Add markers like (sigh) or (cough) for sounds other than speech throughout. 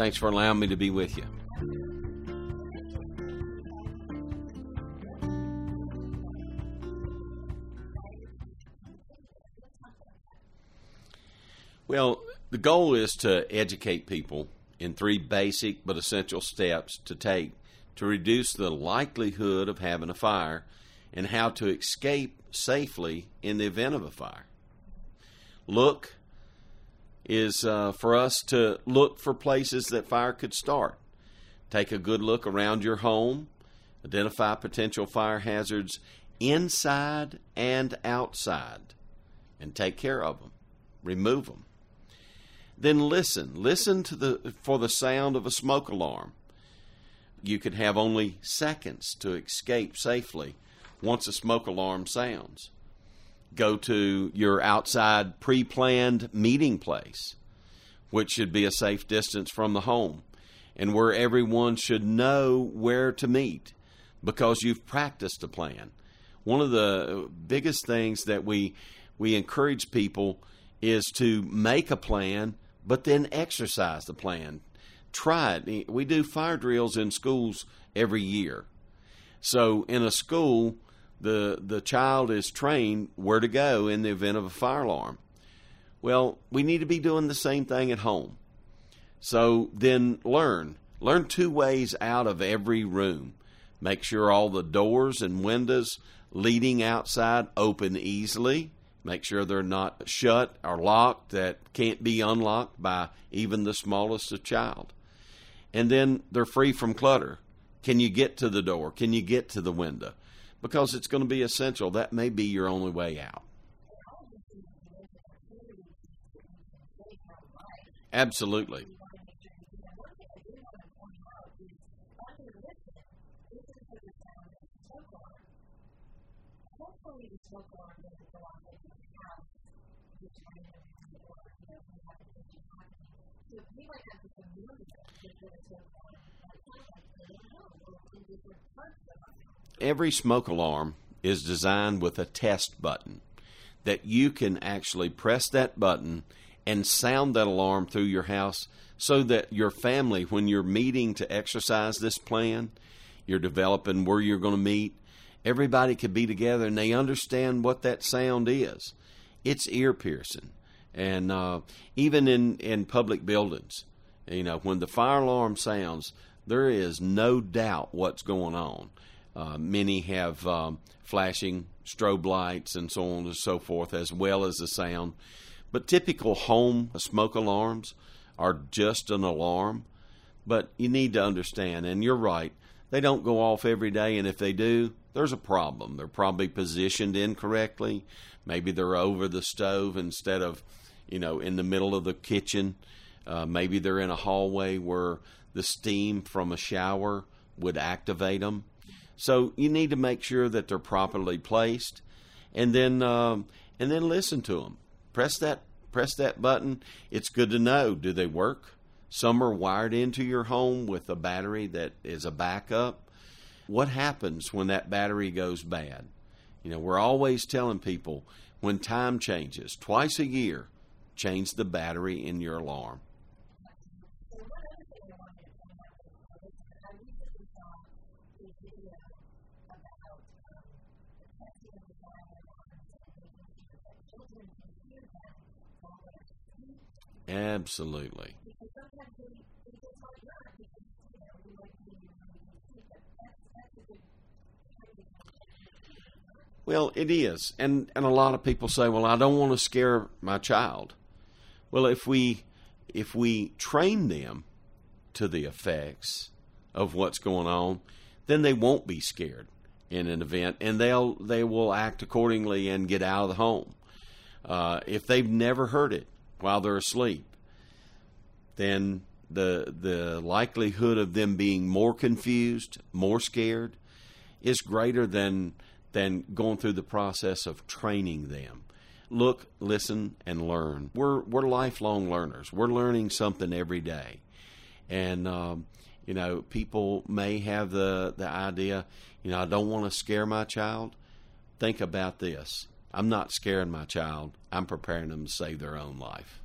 Thanks for allowing me to be with you. Well, the goal is to educate people in three basic but essential steps to take to reduce the likelihood of having a fire and how to escape safely in the event of a fire. Look is uh, for us to look for places that fire could start. Take a good look around your home, identify potential fire hazards inside and outside, and take care of them, remove them. Then listen. Listen to the for the sound of a smoke alarm. You could have only seconds to escape safely once a smoke alarm sounds. Go to your outside pre-planned meeting place, which should be a safe distance from the home, and where everyone should know where to meet because you've practiced a plan. One of the biggest things that we we encourage people is to make a plan but then exercise the plan. Try it. We do fire drills in schools every year. So in a school, the the child is trained where to go in the event of a fire alarm. Well, we need to be doing the same thing at home. So then learn. Learn two ways out of every room. Make sure all the doors and windows leading outside open easily. Make sure they're not shut or locked that can't be unlocked by even the smallest of child. And then they're free from clutter. Can you get to the door? Can you get to the window? Because it's going to be essential. That may be your only way out. Absolutely. Every smoke alarm is designed with a test button that you can actually press that button and sound that alarm through your house so that your family, when you're meeting to exercise this plan, you're developing where you're going to meet, everybody could be together and they understand what that sound is. It's ear piercing. And uh, even in, in public buildings, you know, when the fire alarm sounds, there is no doubt what's going on. Uh, many have um, flashing strobe lights and so on and so forth, as well as the sound. But typical home smoke alarms are just an alarm. But you need to understand, and you're right, they don't go off every day, and if they do, there's a problem. They're probably positioned incorrectly. Maybe they're over the stove instead of, you know, in the middle of the kitchen. Uh, maybe they're in a hallway where the steam from a shower would activate them. So you need to make sure that they're properly placed, and then um, and then listen to them. Press that press that button. It's good to know do they work. Some are wired into your home with a battery that is a backup. What happens when that battery goes bad? You know, we're always telling people when time changes, twice a year, change the battery in your alarm. Absolutely. Well, it is. And and a lot of people say, "Well, I don't want to scare my child." Well, if we if we train them to the effects of what's going on, then they won't be scared in an event and they'll they will act accordingly and get out of the home. Uh, if they've never heard it, while they're asleep, then the the likelihood of them being more confused, more scared, is greater than than going through the process of training them. Look, listen, and learn. We're we're lifelong learners. We're learning something every day, and um, you know, people may have the the idea, you know, I don't want to scare my child. Think about this. I'm not scaring my child. I'm preparing them to save their own life.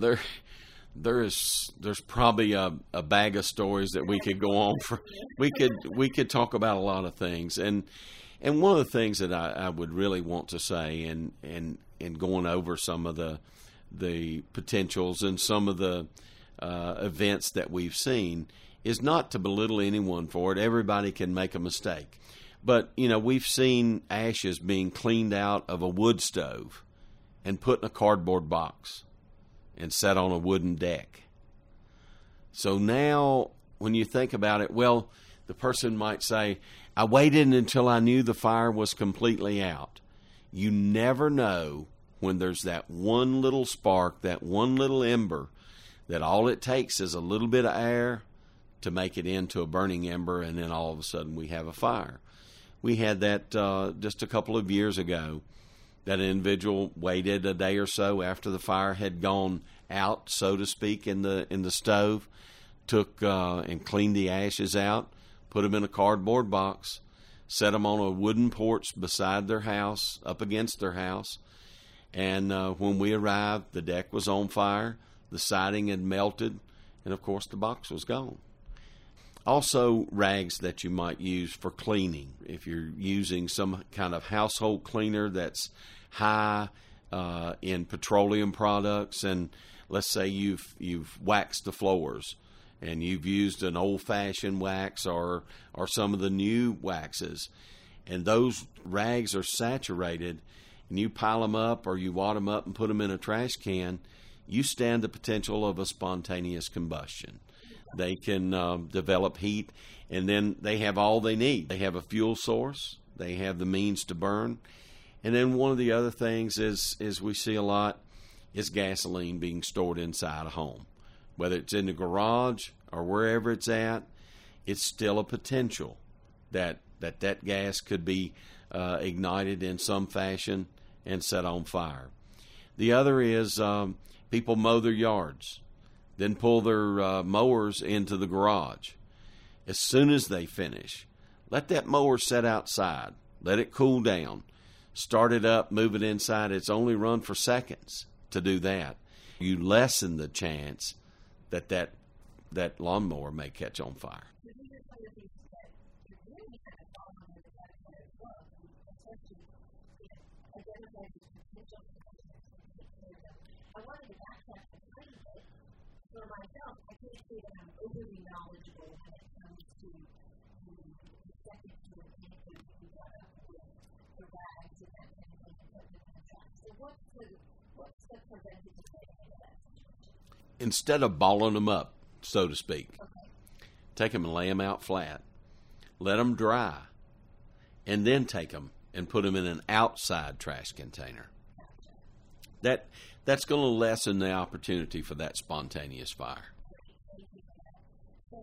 There there is there's probably a, a bag of stories that we could go on for we could we could talk about a lot of things and and one of the things that I, I would really want to say and and and going over some of the the potentials and some of the uh, events that we've seen is not to belittle anyone for it. Everybody can make a mistake. But, you know, we've seen ashes being cleaned out of a wood stove and put in a cardboard box and sat on a wooden deck. So now, when you think about it, well, the person might say, I waited until I knew the fire was completely out. You never know when there's that one little spark, that one little ember, that all it takes is a little bit of air to make it into a burning ember, and then all of a sudden we have a fire. We had that uh, just a couple of years ago. That individual waited a day or so after the fire had gone out, so to speak, in the in the stove, took uh, and cleaned the ashes out, put them in a cardboard box, set them on a wooden porch beside their house, up against their house, and uh, when we arrived, the deck was on fire, the siding had melted, and of course the box was gone. Also, rags that you might use for cleaning. If you're using some kind of household cleaner that's high uh, in petroleum products, and let's say you've you've waxed the floors and you've used an old-fashioned wax or or some of the new waxes, and those rags are saturated, and you pile them up or you wad them up and put them in a trash can, you stand the potential of a spontaneous combustion. They can um, develop heat, and then they have all they need. They have a fuel source. They have the means to burn, and then one of the other things is is we see a lot is gasoline being stored inside a home, whether it's in the garage or wherever it's at. It's still a potential that that that gas could be uh, ignited in some fashion and set on fire. The other is um, people mow their yards then pull their uh, mowers into the garage. As soon as they finish, let that mower set outside, let it cool down, start it up, move it inside. It's only run for seconds to do that. You lessen the chance that that, that lawnmower may catch on fire. knowledgeable when it comes to the, second to the Instead of balling them up, so to speak, Okay. take them and lay them out flat. Let them dry, and then take them and put them in an outside trash container. That that's going to lessen the opportunity for that spontaneous fire. So,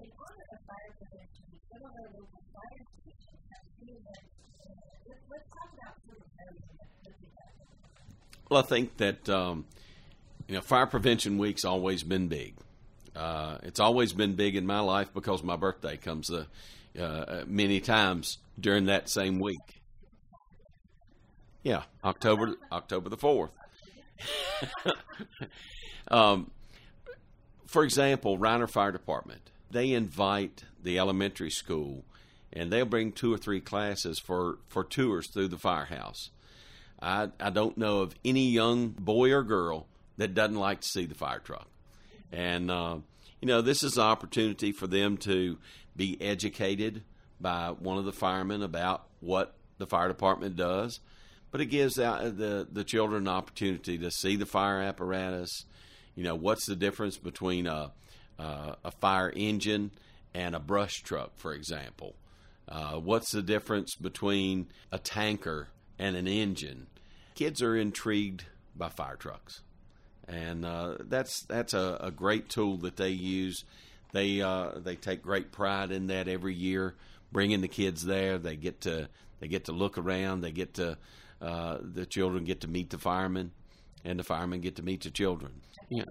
in honor of fire prevention, some of our local fire stations have seen that. Uh, let's, let's talk about some of those that we have. Well, I think that um, you know Fire Prevention Week's always been big. Uh, it's always been big in my life because my birthday comes uh, uh, many times during that same week. Yeah, October October the fourth. (laughs) um, for example, Riner Fire Department they invite the elementary school, and they'll bring two or three classes for for tours through the firehouse. I I don't know of any young boy or girl that doesn't like to see the fire truck, and uh, you know this is an opportunity for them to be educated by one of the firemen about what the fire department does but it gives out the the children an opportunity to see the fire apparatus. You know, what's the difference between a uh, a fire engine and a brush truck, for example? Uh, what's the difference between a tanker and an engine? Kids are intrigued by fire trucks, and uh, that's that's a, a, great tool that they use. They uh, they take great pride in that every year, bringing the kids there. They get to they get to look around. They get to uh, the children get to meet the firemen, and the firemen get to meet the children. Yeah.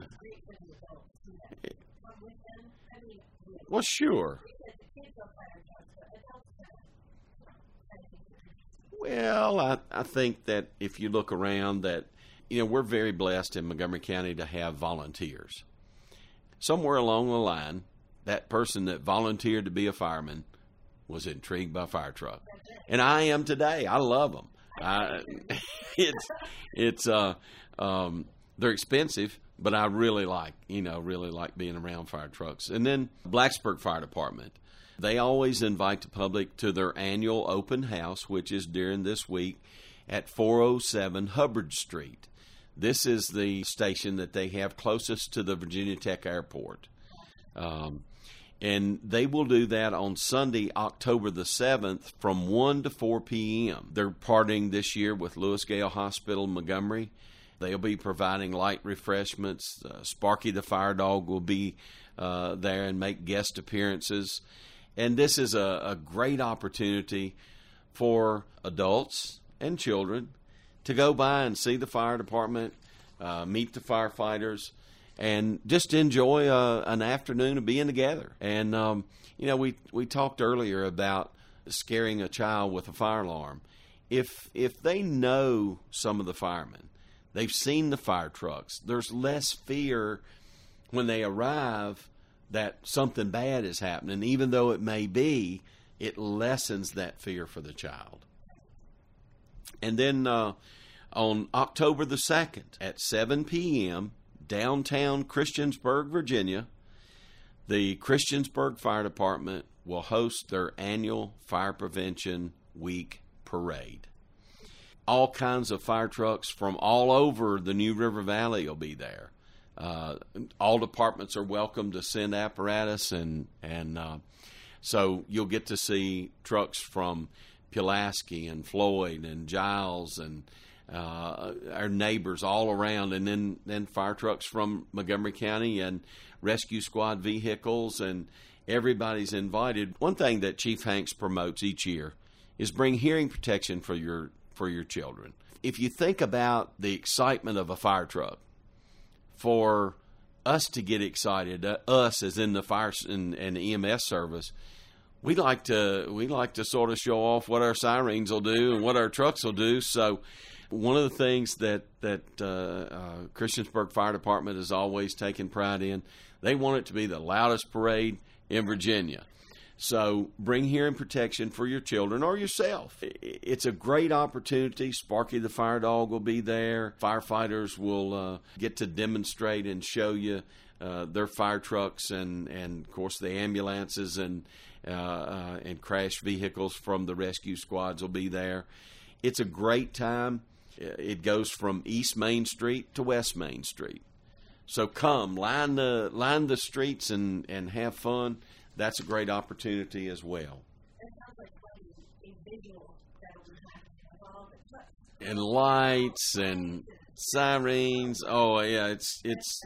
Well, sure. kids on fire trucks, but adults kind of, kind of think they're Well, I, I think that if you look around, that you know we're very blessed in Montgomery County to have volunteers. Somewhere along the line, that person that volunteered to be a fireman was intrigued by fire truck, and I am today. I love them. I, (laughs) it's it's uh um they're expensive, but I really like you know really like being around fire trucks. And then Blacksburg Fire Department. They always invite the public to their annual open house, which is during this week at 407 Hubbard Street. This is the station that they have closest to the Virginia Tech Airport. Um, and they will do that on Sunday, October the 7th from 1 to 4 p.m. They're partying this year with Lewis Gale Hospital Montgomery. They'll be providing light refreshments. Uh, Sparky the Fire Dog will be uh, there and make guest appearances. And this is a, a great opportunity for adults and children to go by and see the fire department, uh, meet the firefighters, and just enjoy uh, an afternoon of being together. And um, you know, we we talked earlier about scaring a child with a fire alarm. If if they know some of the firemen, they've seen the fire trucks. There's less fear when they arrive that something bad is happening, even though it may be. It lessens that fear for the child. And then uh, on October the 2nd at 7 p.m., downtown Christiansburg, Virginia, the Christiansburg Fire Department will host their annual Fire Prevention Week parade. All kinds of fire trucks from all over the New River Valley will be there. Uh, all departments are welcome to send apparatus, and and uh, so you'll get to see trucks from Pulaski and Floyd and Giles and uh, our neighbors all around, and then then fire trucks from Montgomery County and rescue squad vehicles, and everybody's invited. One thing that Chief Hanks promotes each year is bring hearing protection for your for your children. If you think about the excitement of a fire truck, for us to get excited, uh, us as in the fire and, and EMS service, we like to we like to sort of show off what our sirens will do and what our trucks will do. So, one of the things that that uh, uh, Christiansburg Fire Department has always taken pride in, they want it to be the loudest parade in Virginia. So bring hearing protection for your children or yourself. It's a great opportunity. Sparky the fire dog will be there. Firefighters will uh, get to demonstrate and show you uh, their fire trucks and, and of course the ambulances and uh, uh and crash vehicles from the rescue squads will be there. It's a great time. It goes from East Main Street to West Main Street. So come line the line the streets and and have fun that's a great opportunity as well. And lights and sirens. Oh yeah, it's it's